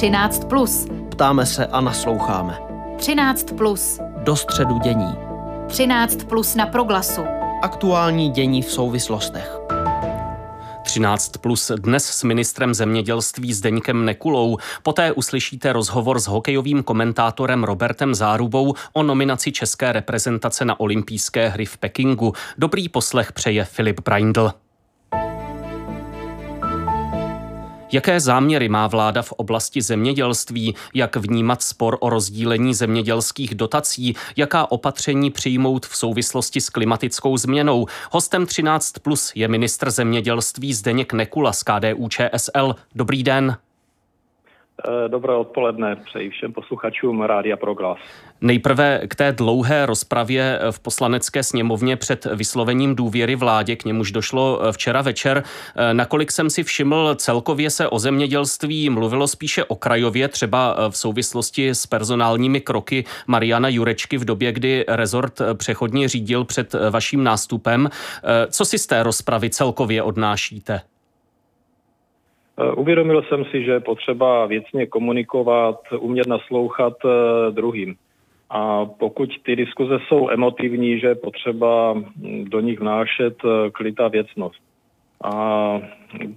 13. Plus. Ptáme se a nasloucháme. 13. Plus. Do středu dění. 13. Plus na proglasu. Aktuální dění v souvislostech. 13 plus dnes s ministrem zemědělství Zdeňkem Nekulou. Poté uslyšíte rozhovor s hokejovým komentátorem Robertem Zárubou o nominaci české reprezentace na olympijské hry v Pekingu. Dobrý poslech přeje Filip Braindl. Jaké záměry má vláda v oblasti zemědělství, jak vnímat spor o rozdílení zemědělských dotací, jaká opatření přijmout v souvislosti s klimatickou změnou. Hostem 13 plus je ministr zemědělství Zdeněk Nekula z KDU ČSL. Dobrý den. Eh, dobré odpoledne přeji všem posluchačům Rádia Proglas. Nejprve k té dlouhé rozpravě v poslanecké sněmovně před vyslovením důvěry vládě, k němuž došlo včera večer. Eh, nakolik jsem si všiml, celkově se o zemědělství mluvilo spíše okrajově, třeba v souvislosti s personálními kroky Mariana Jurečky v době, kdy rezort přechodně řídil před vaším nástupem. Eh, co si z té rozpravy celkově odnášíte? Eh, uvědomil jsem si, že je potřeba věcně komunikovat, umět naslouchat eh, druhým. A pokud ty diskuze jsou emotivní, že je potřeba hm, do nich vnášet eh, klid a věcnost. A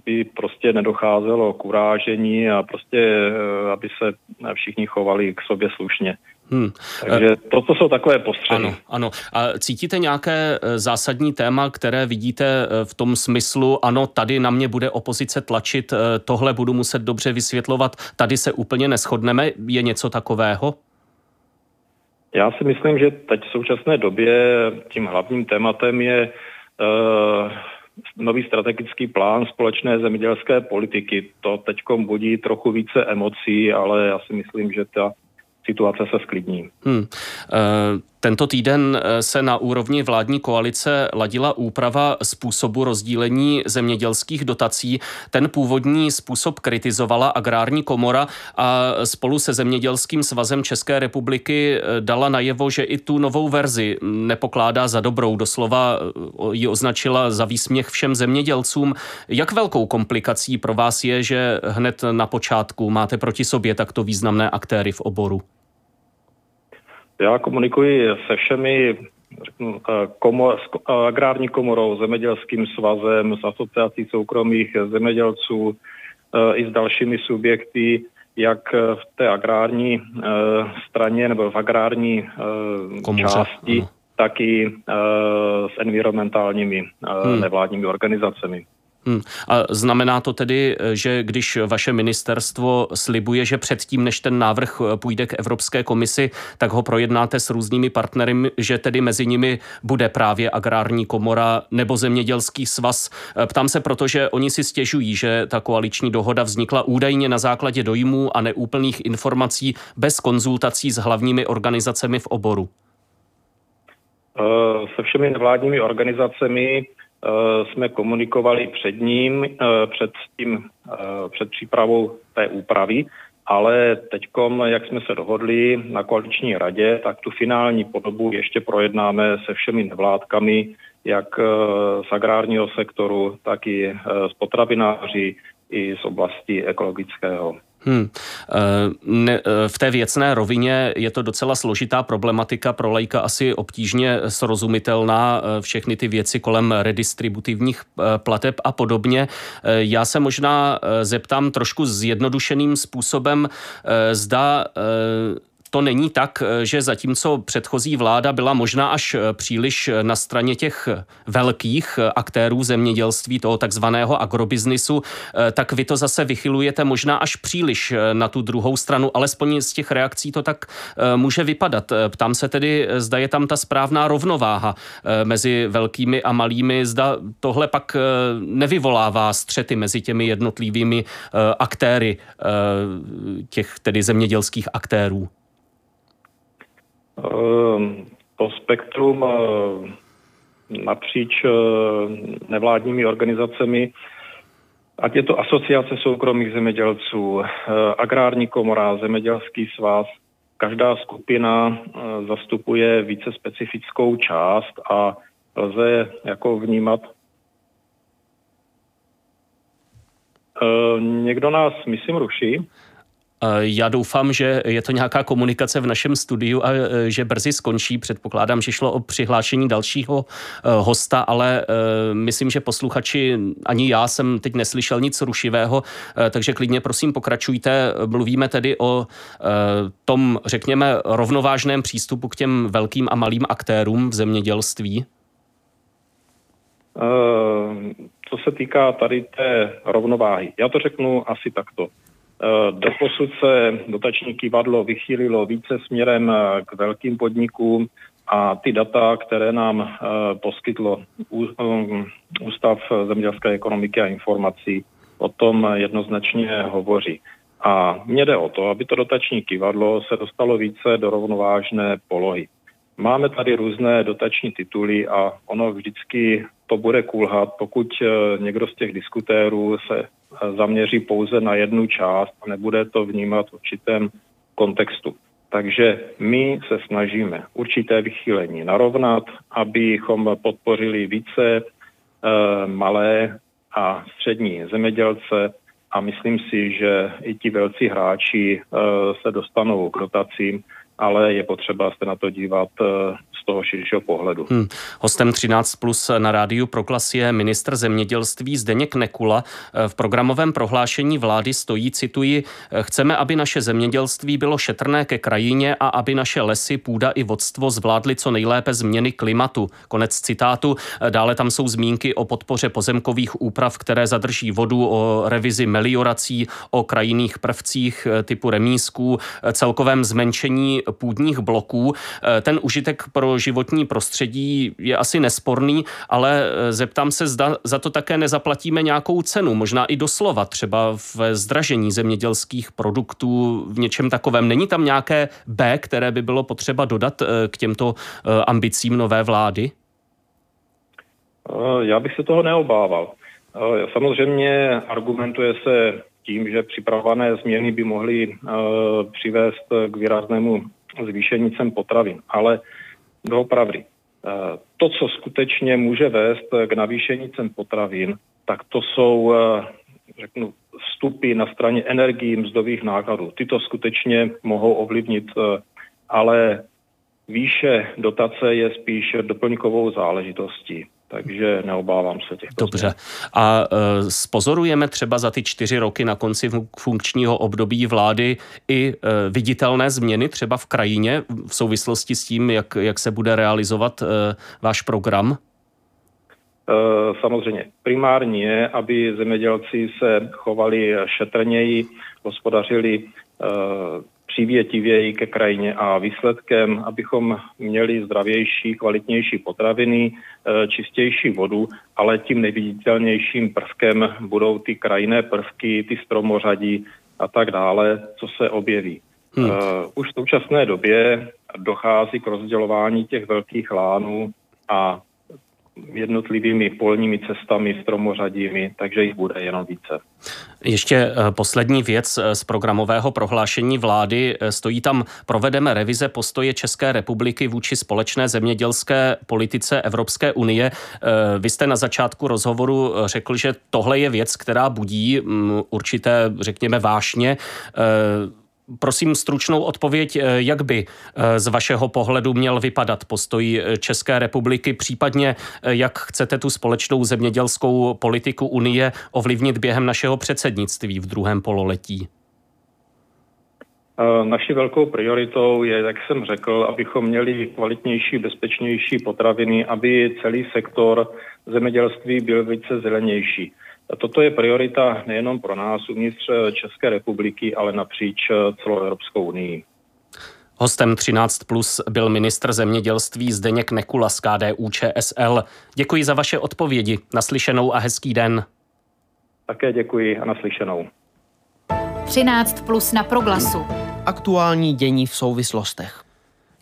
by prostě nedocházelo k urážení a prostě, aby se všichni chovali k sobě slušně. Hmm. Takže toto jsou takové postředy. Ano, ano. A cítíte nějaké e, zásadní téma, které vidíte e, v tom smyslu, ano, tady na mě bude opozice tlačit, tohle budu muset dobře vysvětlovat, tady se úplně neschodneme, je něco takového? Já si myslím, že teď v současné době tím hlavním tématem je uh, nový strategický plán společné zemědělské politiky. To teď budí trochu více emocí, ale já si myslím, že ta situace se sklidní. Hmm. Tento týden eh, se na úrovni vládní koalice ladila úprava způsobu rozdílení zemědělských dotací. Ten původní způsob kritizovala agrární komora a spolu se Zemědělským svazem České republiky eh, dala najevo, že i tu novou verzi nepokládá za dobrou. Doslova ji označila za výsměch všem zemědělcům. Jak velkou komplikací pro vás je, že hned na počátku máte proti sobě takto významné aktéry v oboru? Já komunikuji se všemi řeknu, eh, komor, s eh, agrární komorou, zemědělským svazem, s asociací soukromých zemědělců eh, i s dalšími subjekty, jak v té agrární straně nebo v agrární Komuře, části, ano. tak i s environmentálními hmm. nevládními organizacemi. Hmm. A znamená to tedy, že když vaše ministerstvo slibuje, že předtím, než ten návrh půjde k Evropské komisi, tak ho projednáte s různými partnery, že tedy mezi nimi bude právě agrární komora nebo zemědělský svaz. Ptám se proto, že oni si stěžují, že ta koaliční dohoda vznikla údajně na základě dojmů a neúplných informací bez konzultací s hlavními organizacemi v oboru. Se všemi nevládními organizacemi Eh, jsme komunikovali před ním, eh, před tím, eh, před přípravou té úpravy, ale teďkom, jak jsme se dohodli na koaliční radě, tak tu finální podobu ještě projednáme se všemi nevládkami, jak z agrárního sektoru, tak i z potravináři, i z oblasti ekologického. Hmm. Ne, v té věcné rovině je to docela složitá problematika, pro lajka asi obtížně srozumitelná, eh, všechny ty věci kolem redistributivních eh, plateb a podobně. Já se možná zeptám trošku zjednodušeným způsobem, zda to není tak, eh, že zatímco předchozí vláda byla možná až eh, příliš eh, na straně těch velkých aktérů zemědělství, toho takzvaného agrobiznisu, tak vy to zase vychylujete možná až příliš na tu druhou stranu, alespoň z těch reakcí to tak může vypadat. Ptám se tedy, zda je tam ta správná rovnováha mezi velkými a malými, zda tohle pak nevyvolává střety mezi těmi jednotlivými aktéry těch tedy zemědělských aktérů. Ehm, to spektrum eh, napříč eh, nevládními organizacemi, ať je to asociace soukromých zemědělců, agrární komora, zemědělský svaz, každá skupina zastupuje více specifickou část a lze jako vnímat. Někdo nás, myslím, ruší. Já doufám, že je to nějaká komunikace v našem studiu a že brzy skončí. Předpokládám, že šlo o přihlášení dalšího hosta, ale myslím, že posluchači, ani já jsem teď neslyšel nic rušivého, takže klidně prosím pokračujte. Mluvíme tedy o tom, řekněme, rovnovážném přístupu k těm velkým a malým aktérům v zemědělství. Co se týká tady té rovnováhy, já to řeknu asi takto. Doposud se dotační kývadlo vychýlilo více směrem k velkým podnikům a ty data, které nám poskytlo Ústav zemědělské ekonomiky a informací, o tom jednoznačně hovoří. A mně jde o to, aby to dotační kývadlo se dostalo více do rovnovážné polohy. Máme tady různé dotační tituly a ono vždycky to bude kulhat, pokud eh, někdo z těch diskutérů se eh, zaměří pouze na jednu část a nebude to vnímat v určitém kontextu. Takže my se snažíme určité vychýlení narovnat, abychom podpořili více e, malé a střední zemědělce a myslím si, že i ti velcí hráči e, se dostanou k dotacím ale je potřeba se na to dívat eh, z toho širšího pohledu. Hmm. Hostem 13 plus na rádiu Proklas je ministr zemědělství Zdeněk Nekula. Eh, v programovém prohlášení vlády stojí, cituji, eh, chceme, aby naše zemědělství bylo šetrné ke krajině a aby naše lesy, půda i vodstvo zvládly co nejlépe změny klimatu. Konec citátu. Dále tam jsou zmínky o podpoře pozemkových úprav, které zadrží vodu, o revizi meliorací, o krajinných prvcích typu remísků, celkovém zmenšení půdních bloků. Eh, ten užitek pro životní prostředí je asi nesporný, ale eh, zeptám se, zda za to také nezaplatíme nějakou cenu, možná i doslova, třeba v zdražení zemědělských produktů, v něčem takovém. Není tam nějaké B, které by bylo potřeba dodat eh, k těmto ambicím nové vlády? Já bych se toho neobával. Samozřejmě argumentuje se tím, že připravované změny by mohly uh, přivést k výraznému zvýšení cen potravin. Ale doopravdy, uh, to, co skutečně může vést k navýšení cen potravin, tak to jsou, uh, řeknu, vstupy na straně energií, mzdových nákladů. Tyto skutečně mohou ovlivnit, ale výše dotace je spíš doplňkovou záležitostí takže neobávám se těch. Dobře. A e, spozorujeme třeba za ty čtyři roky na konci funkčního období vlády i e, viditelné změny třeba v krajině v souvislosti s tím, jak, jak se bude realizovat e, váš program? Samozřejmě. Primární je, aby zemědělci se chovali šetrněji, hospodařili přívětivěji ke krajině a výsledkem, abychom měli zdravější, kvalitnější potraviny, e, čistější vodu, ale tím nejviditelnějším prvkem budou ty krajinné prvky, ty stromořadí a tak dále, co se objeví. Hmm. E, už v současné době dochází k rozdělování těch velkých lánů a jednotlivými polními cestami, stromořadími, takže jich bude jenom více. Ještě eh, poslední věc eh, z programového prohlášení vlády. Eh, stojí tam, provedeme revize postoje České republiky vůči společné zemědělské politice Evropské unie. Vy jste na začátku rozhovoru řekl, že tohle je věc, která budí mm, určité, řekněme, vášně. Prosím stručnou odpověď, eh, jak by eh, z vašeho pohledu měl vypadat postoj eh, České republiky, případně jak chcete tu společnou zemědělskou politiku Unie ovlivnit během našeho předsednictví v druhém pololetí? Naší velkou prioritou je, jak jsem řekl, abychom měli kvalitnější, bezpečnější potraviny, aby celý sektor zemědělství byl více zelenější. Toto je priorita nejenom pro nás uvnitř České republiky, ale napříč celou Evropskou unii. Hostem 13 plus byl ministr zemědělství Zdeněk Nekula z KDU ČSL. Děkuji za vaše odpovědi. Naslyšenou a hezký den. Také děkuji a naslyšenou. 13 plus na proglasu. Aktuální dění v souvislostech.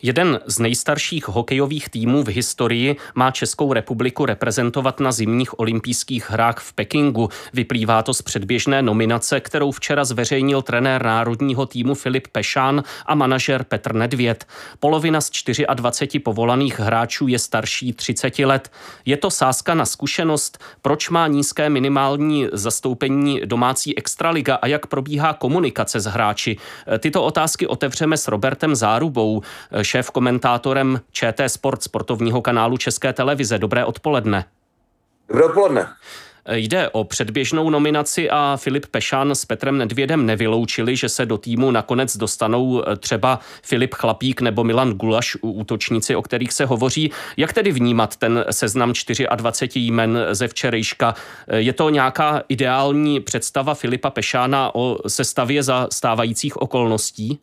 Jeden z nejstarších hokejových týmů v historii má Českou republiku reprezentovat na zimních olympijských hrách v Pekingu. Vyplývá to z předběžné nominace, kterou včera zveřejnil trenér národního týmu Filip Pešán a manažer Petr Nedvěd. Polovina z 24 povolaných hráčů je starší 30 let. Je to sázka na zkušenost, proč má nízké minimální zastoupení domácí extraliga a jak probíhá komunikace s hráči. Tyto otázky otevřeme s Robertem Zárubou, šéf komentátorem ČT Sport sportovního kanálu České televize. Dobré odpoledne. Dobré odpoledne. Jde o předběžnou nominaci a Filip Pešan s Petrem Nedvědem nevyloučili, že se do týmu nakonec dostanou třeba Filip Chlapík nebo Milan Gulaš, útočníci, o kterých se hovoří. Jak tedy vnímat ten seznam 24 jmen ze včerejška? Je to nějaká ideální představa Filipa Pešána o sestavě za stávajících okolností?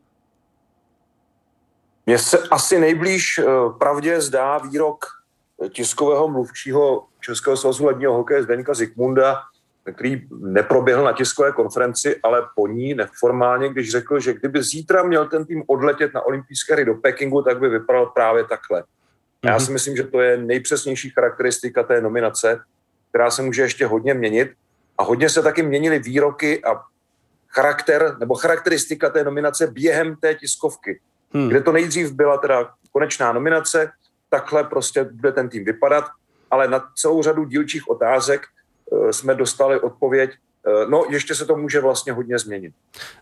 Mně se asi nejblíž eh, pravdě zdá výrok tiskového mluvčího Českého svazu ledního hokeje Zdeňka Zikmunda, který neproběhl na tiskové konferenci, ale po ní neformálně, když řekl, že kdyby zítra měl ten tým odletět na olympijské hry do Pekingu, tak by vypadal právě takhle. Já mhm. si myslím, že to je nejpřesnější charakteristika té nominace, která se může ještě hodně měnit. A hodně se taky měnily výroky a charakter nebo charakteristika té nominace během té tiskovky hmm. kde to nejdřív byla teda konečná nominace, takhle prostě bude ten tým vypadat, ale na celou řadu dílčích otázek uh, jsme dostali odpověď, Eh, no, ještě se to může vlastně hodně změnit.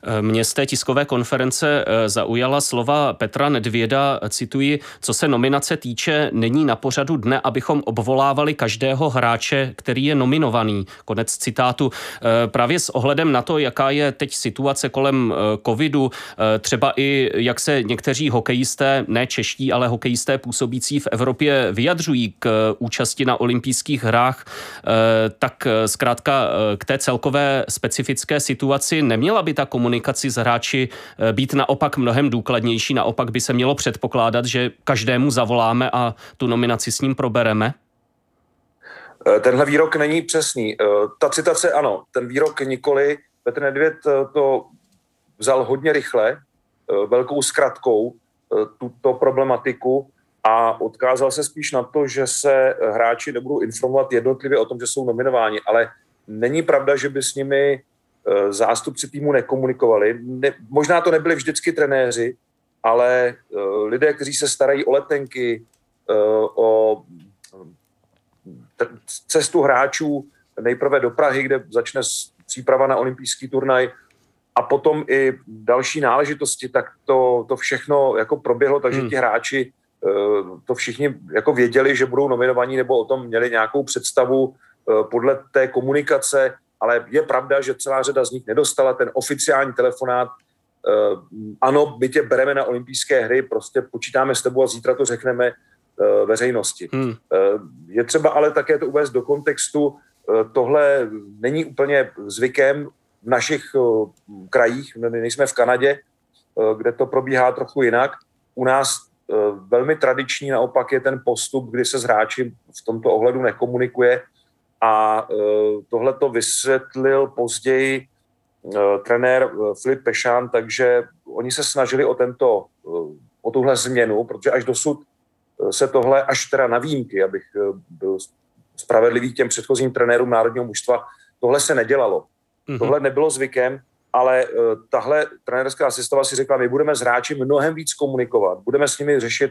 Eh, Mě z té tiskové konference eh, zaujala slova Petra Nedvěda, cituji, co se nominace týče, není na pořadu dne, abychom obvolávali každého hráče, který je nominovaný. Konec citátu. Právě s ohledem na to, jaká je teď situace kolem covidu, třeba i jak se někteří hokejisté, ne čeští, ale hokejisté působící v Evropě vyjadřují k účasti na olympijských hrách, tak zkrátka k té celkové takové specifické situaci neměla by ta komunikace s hráči eh, být naopak mnohem důkladnější? Naopak by se mělo předpokládat, že každému zavoláme a tu nominaci s ním probereme? Eh, tenhle výrok není přesný. Eh, ta citace ano, ten výrok nikoli. Petr Nedvěd to vzal hodně rychle, velkou zkratkou tuto problematiku a odkázal se spíš na to, že se hráči nebudou informovat jednotlivě o tom, že jsou nominováni, ale Není pravda, že by s nimi eh, zástupci týmu nekomunikovali. Ne, možná to nebyli vždycky trenéři, ale uh, lidé, kteří se starají o letenky, uh, o cestu hráčů nejprve do Prahy, kde začne příprava na olympijský turnaj a potom i další náležitosti, tak to, to všechno jako proběhlo, takže hmm. ti hráči to všichni jako věděli, že budou nominovaní nebo o tom měli nějakou představu Eh, podle té komunikace, ale je pravda, že celá řada z nich nedostala ten oficiální telefonát. Eh, ano, my tě bereme na olympijské hry, prostě počítáme s tebou a zítra to řekneme eh, veřejnosti. Hmm. Je třeba ale také to uvést do kontextu. Tohle není úplně zvykem v našich krajích, my nejsme v Kanadě, kde to probíhá trochu jinak. U nás velmi tradiční naopak je ten postup, kdy se s hráči v tomto ohledu nekomunikuje, a e, tohle to vysvětlil později e, trenér e, Filip Pešán, takže oni se snažili o, tento, o tuhle změnu, protože až dosud se tohle, až teda na výjimky, abych byl spravedlivý těm předchozím trenérům národního mužstva, tohle se nedělalo. Mm-hmm. Tohle nebylo zvykem, ale tahle trenérská sestava si řekla, my budeme s hráči mnohem víc komunikovat, budeme s nimi řešit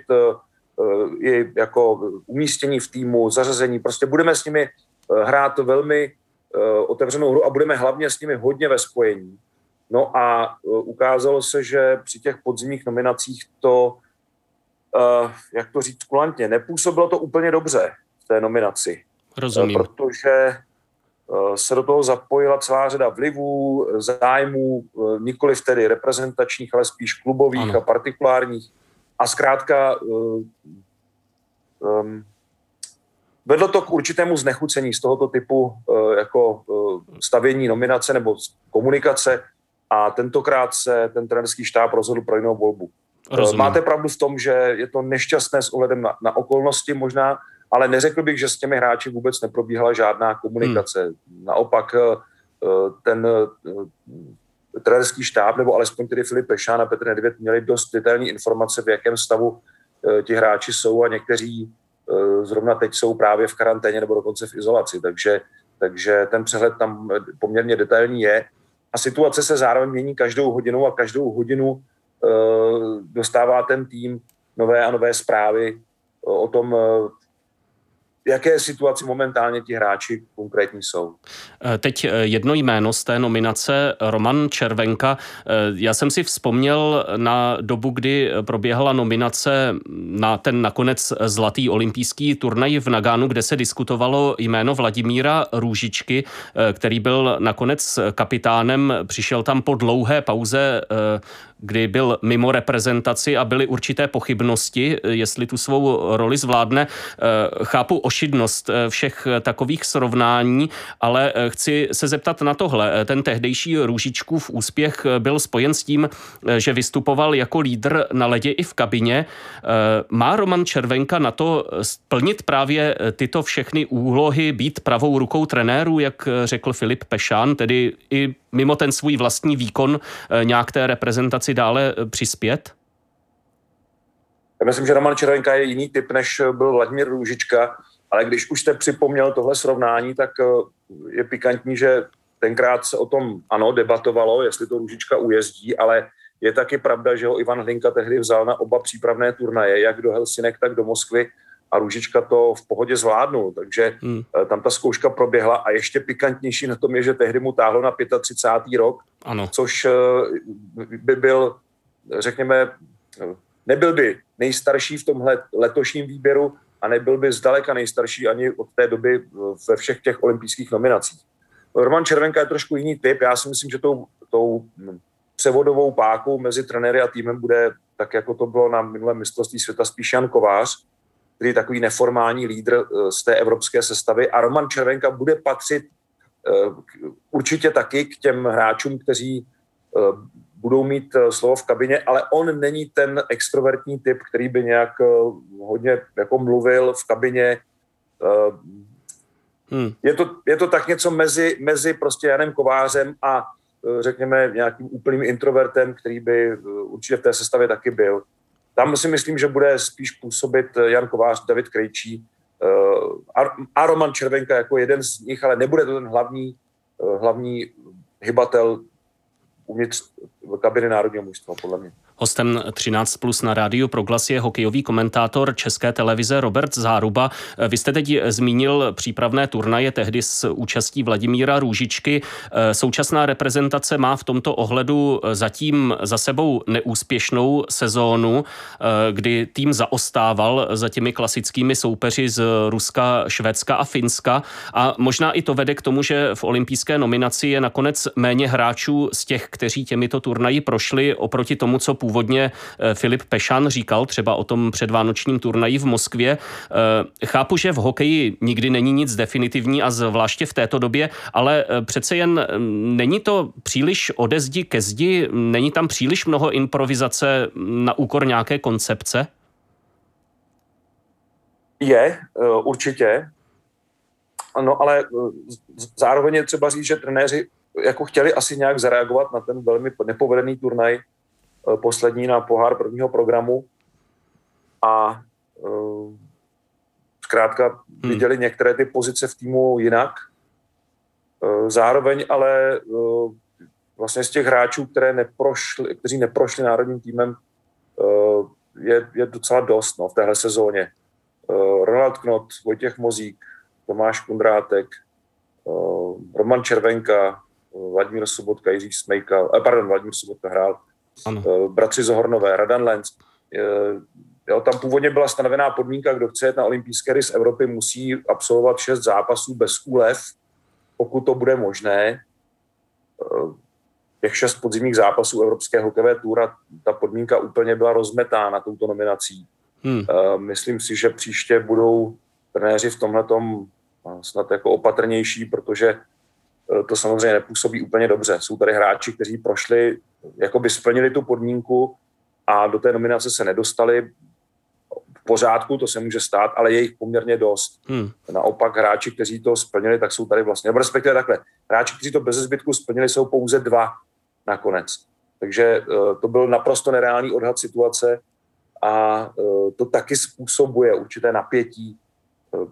i jako umístění v týmu, zařazení, prostě budeme s nimi Eh, hrát velmi eh, otevřenou hru a budeme hlavně s nimi hodně ve spojení. No a eh, ukázalo se, že při těch podzimních nominacích to, jak to říct kulantně, nepůsobilo to úplně dobře v té nominaci. Rozumím. Protože se do toho zapojila celá řada vlivů, zájmů, nikoli tedy reprezentačních, ale spíš klubových ano. a partikulárních. A zkrátka um, Vedlo to k určitému znechucení z tohoto typu eh, jako eh, stavění nominace nebo komunikace a tentokrát se ten trenerský štáb rozhodl pro jinou volbu. Eh, Rozumím. Máte pravdu v tom, že je to nešťastné s ohledem na, na okolnosti možná, ale neřekl bych, že s těmi hráči vůbec neprobíhala žádná komunikace. Hmm. Naopak ten trenerský štáb, nebo alespoň tedy Filip Pešán a Petr Nedvěd měli dost detailní informace, v jakém stavu ti hráči jsou a někteří zrovna teď jsou právě v karanténě nebo dokonce v izolaci, takže, takže ten přehled tam poměrně detailní je. A situace se zároveň mění každou hodinu a každou hodinu dostává ten tým nové a nové zprávy o tom, jaké situaci momentálně ti hráči konkrétní jsou. Eh, teď eh, jedno jméno z té nominace, Roman Červenka. Eh, já jsem si vzpomněl na dobu, kdy proběhla nominace na ten nakonec zlatý olympijský turnaj v Nagánu, kde se diskutovalo jméno Vladimíra Růžičky, který byl nakonec kapitánem, přišel tam po dlouhé pauze kdy byl mimo reprezentaci a byly určité pochybnosti, jestli tu svou roli zvládne. Chápu ošidnost všech takových srovnání, ale chci se zeptat na tohle. Ten tehdejší Růžičkův úspěch byl spojen s tím, že vystupoval jako lídr na ledě i v kabině. Má Roman Červenka na to splnit právě tyto všechny úlohy, být pravou rukou trenéru, jak řekl Filip Pešán, tedy i mimo ten svůj vlastní výkon eh, nějak té reprezentaci dále eh, přispět? Já myslím, že Roman Červenka je jiný typ, než byl Vladimír Růžička, ale když už jste připomněl tohle srovnání, tak eh, je pikantní, že tenkrát se o tom, ano, debatovalo, jestli to Růžička ujezdí, ale je taky pravda, že ho Ivan Hlinka tehdy vzal na oba přípravné turnaje, jak do Helsinek, tak do Moskvy a Růžička to v pohodě zvládnul, takže hmm. Eh, tam ta zkouška proběhla a ještě pikantnější na tom je, že tehdy mu táhlo na 35. rok, ano. což eh, by byl, řekněme, nebyl by nejstarší v tomhle letošním výběru a nebyl by zdaleka nejstarší ani od té doby eh, ve všech těch olympijských nominacích. Roman Červenka je trošku jiný typ. Já si myslím, že tou, tou hm, převodovou pákou mezi trenéry a týmem bude, tak jako to bylo na minulém mistrovství světa, spíš Jan Kovář, který je takový neformální lídr eh, z té evropské sestavy a Roman Červenka bude patřit eh, určitě taky k těm hráčům, kteří eh, budou mít slovo v kabině, ale on není ten extrovertní typ, který by nějak hodně jako mluvil v kabině. Hmm. Je, to, je to tak něco mezi, mezi prostě Janem Kovářem a řekněme nějakým úplným introvertem, který by určitě v té sestavě taky byl. Tam si myslím, že bude spíš působit eh, Jan Kovář, David Krejčí eh, a Roman Červenka jako jeden z nich, ale nebude to ten hlavní, eh, hlavní hybatel uvnitř kabiny národního mužstva, podle mě. Hostem 13 plus na rádiu Proglas je hokejový komentátor České televize Robert Záruba. Vy jste teď zmínil přípravné turnaje tehdy s účastí Vladimíra Růžičky. Současná reprezentace má v tomto ohledu zatím za sebou neúspěšnou sezónu, kdy tým zaostával za těmi klasickými soupeři z Ruska, Švédska a Finska. A možná i to vede k tomu, že v olympijské nominaci je nakonec méně hráčů z těch, kteří těmito turnaji prošli oproti tomu, co původně eh, Filip Pešan říkal třeba o tom předvánočním turnaji v Moskvě. Eh, chápu, že v hokeji nikdy není nic definitivní a zvláště v této době, ale eh, přece jen není to příliš ode zdi ke zdi, není tam příliš mnoho improvizace na úkor nějaké koncepce? Je, určitě. No ale zároveň je třeba říct, že trenéři jako chtěli asi nějak zareagovat na ten velmi nepovedený turnaj poslední na pohár prvního programu a uh, zkrátka hmm. viděli některé ty pozice v týmu jinak. Uh, zároveň ale vlastně z těch hráčů, které neprošli, kteří neprošli národním týmem, je, je docela dost no, v téhle sezóně. Ronald Knot, Vojtěch Mozík, Tomáš Kundrátek, Roman Červenka, Vladimír Sobotka, Jiří Smejka, uh, pardon, Vladimír Sobotka hrál, ano. Eh, bratři Zohornové, Radan Lenz. Eh, jo, tam původně byla stanovená podmínka, kdo chce jet na olympijské hry z Evropy, musí absolvovat šest zápasů bez úlev, pokud to bude možné. Eh, těch šest podzimních zápasů Evropské hokejové túra, ta podmínka úplně byla rozmetána touto nominací. Hmm. Myslím si, že příště budou trenéři v tomhle snad jako opatrnější, protože to samozřejmě nepůsobí úplně dobře. Jsou tady hráči, kteří prošli jako by splnili tu podmínku a do té nominace se nedostali. V pořádku, to se může stát, ale je jich poměrně dost. Hmm. Naopak hráči, kteří to splnili, tak jsou tady vlastně, nebo respektive takhle, hráči, kteří to bez zbytku splnili, jsou pouze dva nakonec. Takže uh, to byl naprosto nereálný odhad situace a to taky způsobuje určité napětí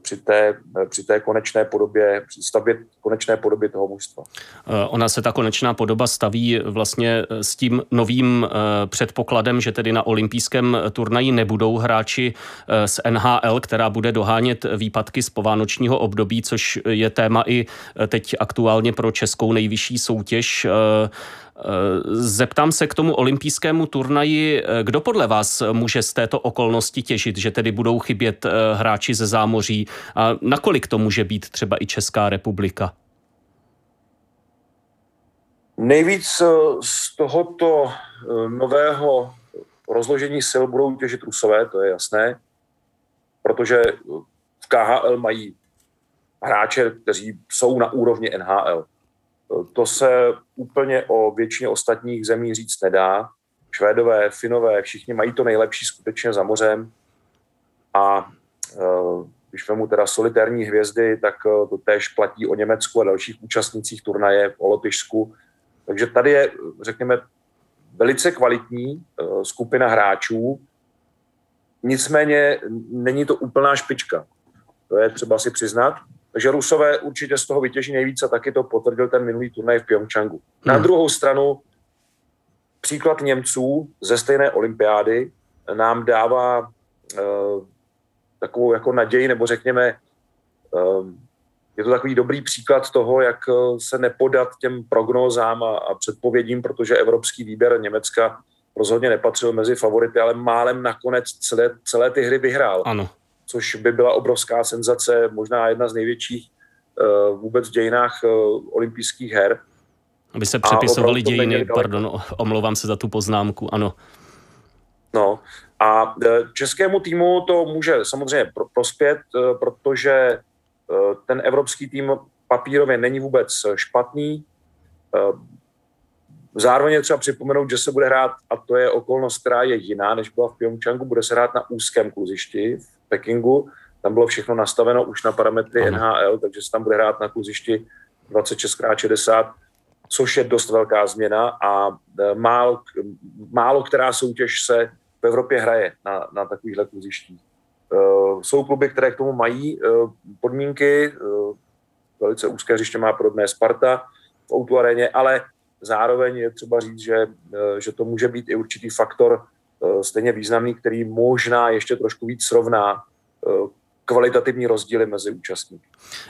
při té, při té konečné podobě, při stavbě konečné podoby toho mužstva. Eh, ona se ta konečná podoba staví vlastně s tím novým eh, předpokladem, že tedy na olympijském turnaji nebudou hráči eh, z NHL, která bude dohánět výpadky z povánočního období, což je téma i teď aktuálně pro českou nejvyšší soutěž. Zeptám se k tomu olympijskému turnaji, kdo podle vás může z této okolnosti těžit, že tedy budou chybět hráči ze zámoří a nakolik to může být třeba i Česká republika? Nejvíc eh, z tohoto eh, nového rozložení sil budou těžit Rusové, to je jasné, protože v KHL mají hráče, kteří jsou na úrovni NHL. To se úplně o většině ostatních zemí říct nedá. Švédové, Finové, všichni mají to nejlepší skutečně za mořem. A eh, když vemu teda solitérní hvězdy, tak to též platí o Německu a dalších účastnících turnaje, o Lotyšsku. Takže tady je, řekněme, velice kvalitní eh, skupina hráčů, nicméně není to úplná špička. To je třeba si přiznat. Takže Rusové určitě z toho vytěží nejvíc a taky to potvrdil ten minulý turnaj v Pyeongchangu. Na hmm. druhou stranu příklad Němců ze stejné olympiády nám dává uh, takovou jako naději, nebo řekněme, uh, je to takový dobrý příklad toho, jak eh, se nepodat těm prognózám a, a předpovědím, protože evropský výběr Německa rozhodně nepatřil mezi favority, ale málem nakonec celé, celé ty hry vyhrál. Ano. Což by byla obrovská senzace, možná jedna z největších uh, vůbec v dějinách uh, olympijských her. Aby se přepisovaly dějiny, pardon, omlouvám se za tu poznámku, ano. No a českému týmu to může samozřejmě prospět, protože Eh, ten evropský tým papírově není vůbec špatný. Eh, zároveň je třeba připomenout, že se bude hrát, a to je okolnost, která je jiná, než byla v Pyeongchangu, bude se hrát na úzkém kluzišti v Pekingu. Tam bylo všechno nastaveno už na parametry ano. NHL, takže se tam bude hrát na kluzišti 26x60, což je dost velká změna a eh, málo, málo která soutěž se v Evropě hraje na, na takovýchhle kluzištích. Eh, jsou kluby, které k tomu mají eh, podmínky, velice úzké hřiště má podobné Sparta v Outu aréně, ale zároveň je třeba říct, že, že to může být i určitý faktor stejně významný, který možná ještě trošku víc srovná kvalitativní rozdíly mezi účastníky.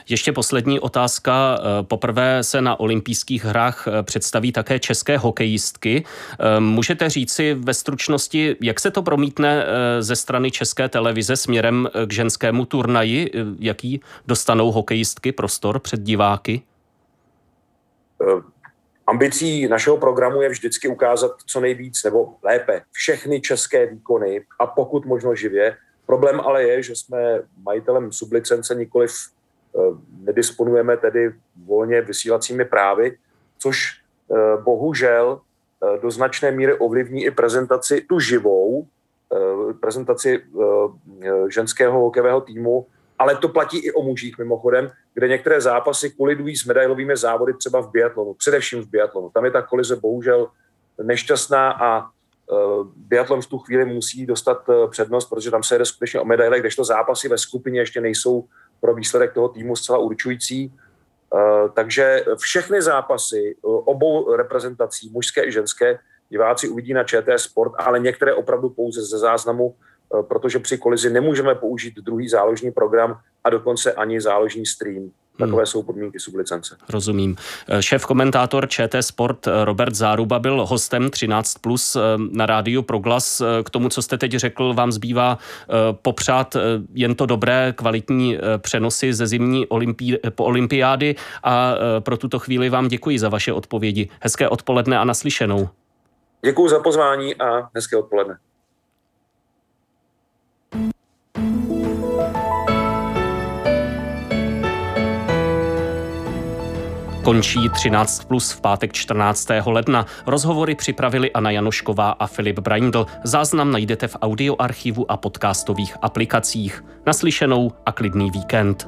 Ještě poslední otázka. Eh, poprvé se na olympijských hrách eh, představí také české hokejistky. Eh, můžete říci ve stručnosti, jak se to promítne ze strany české televize směrem k ženskému turnaji? Jaký dostanou hokejistky prostor před diváky? Ambicí našeho programu je vždycky ukázat co nejvíc, nebo lépe, všechny české výkony a pokud možno živě, Problém ale je, že jsme majitelem sublicence, nikoliv eh, nedisponujeme tedy volně vysílacími právy, což eh, bohužel eh, do značné míry ovlivní i prezentaci tu živou, prezentaci ženského hokejového týmu, ale to platí i o mužích mimochodem, kde některé zápasy kolidují s medailovými závody třeba v biatlonu, především v biatlonu. Tam je ta kolize bohužel nešťastná a Eh, biatlon v tu chvíli musí dostat eh, přednost, protože tam se jde skutečně o medaile, kdežto zápasy ve skupině ještě nejsou pro výsledek toho týmu zcela určující. Eh, takže všechny zápasy obou reprezentací, mužské i ženské, diváci uvidí na ČT Sport, ale některé opravdu pouze ze záznamu, protože při kolizi nemůžeme použít druhý záložní program a dokonce ani záložní stream. Takové hmm. jsou podmínky sublicence. Rozumím. Šéf komentátor ČT Sport Robert Záruba byl hostem 13 plus eh, na rádiu Proglas. Eh, k tomu, co jste teď řekl, vám zbývá eh, popřát jen to dobré, kvalitní přenosy ze zimní olympí, po olympiády a pro tuto chvíli vám děkuji za vaše odpovědi. Hezké odpoledne a naslyšenou. Děkuji za pozvání a hezké odpoledne. Končí 13 plus v pátek 14. ledna. Rozhovory připravili Anna Janošková a Filip Braindl. Záznam najdete v audioarchivu a podcastových aplikacích. Naslyšenou a klidný víkend.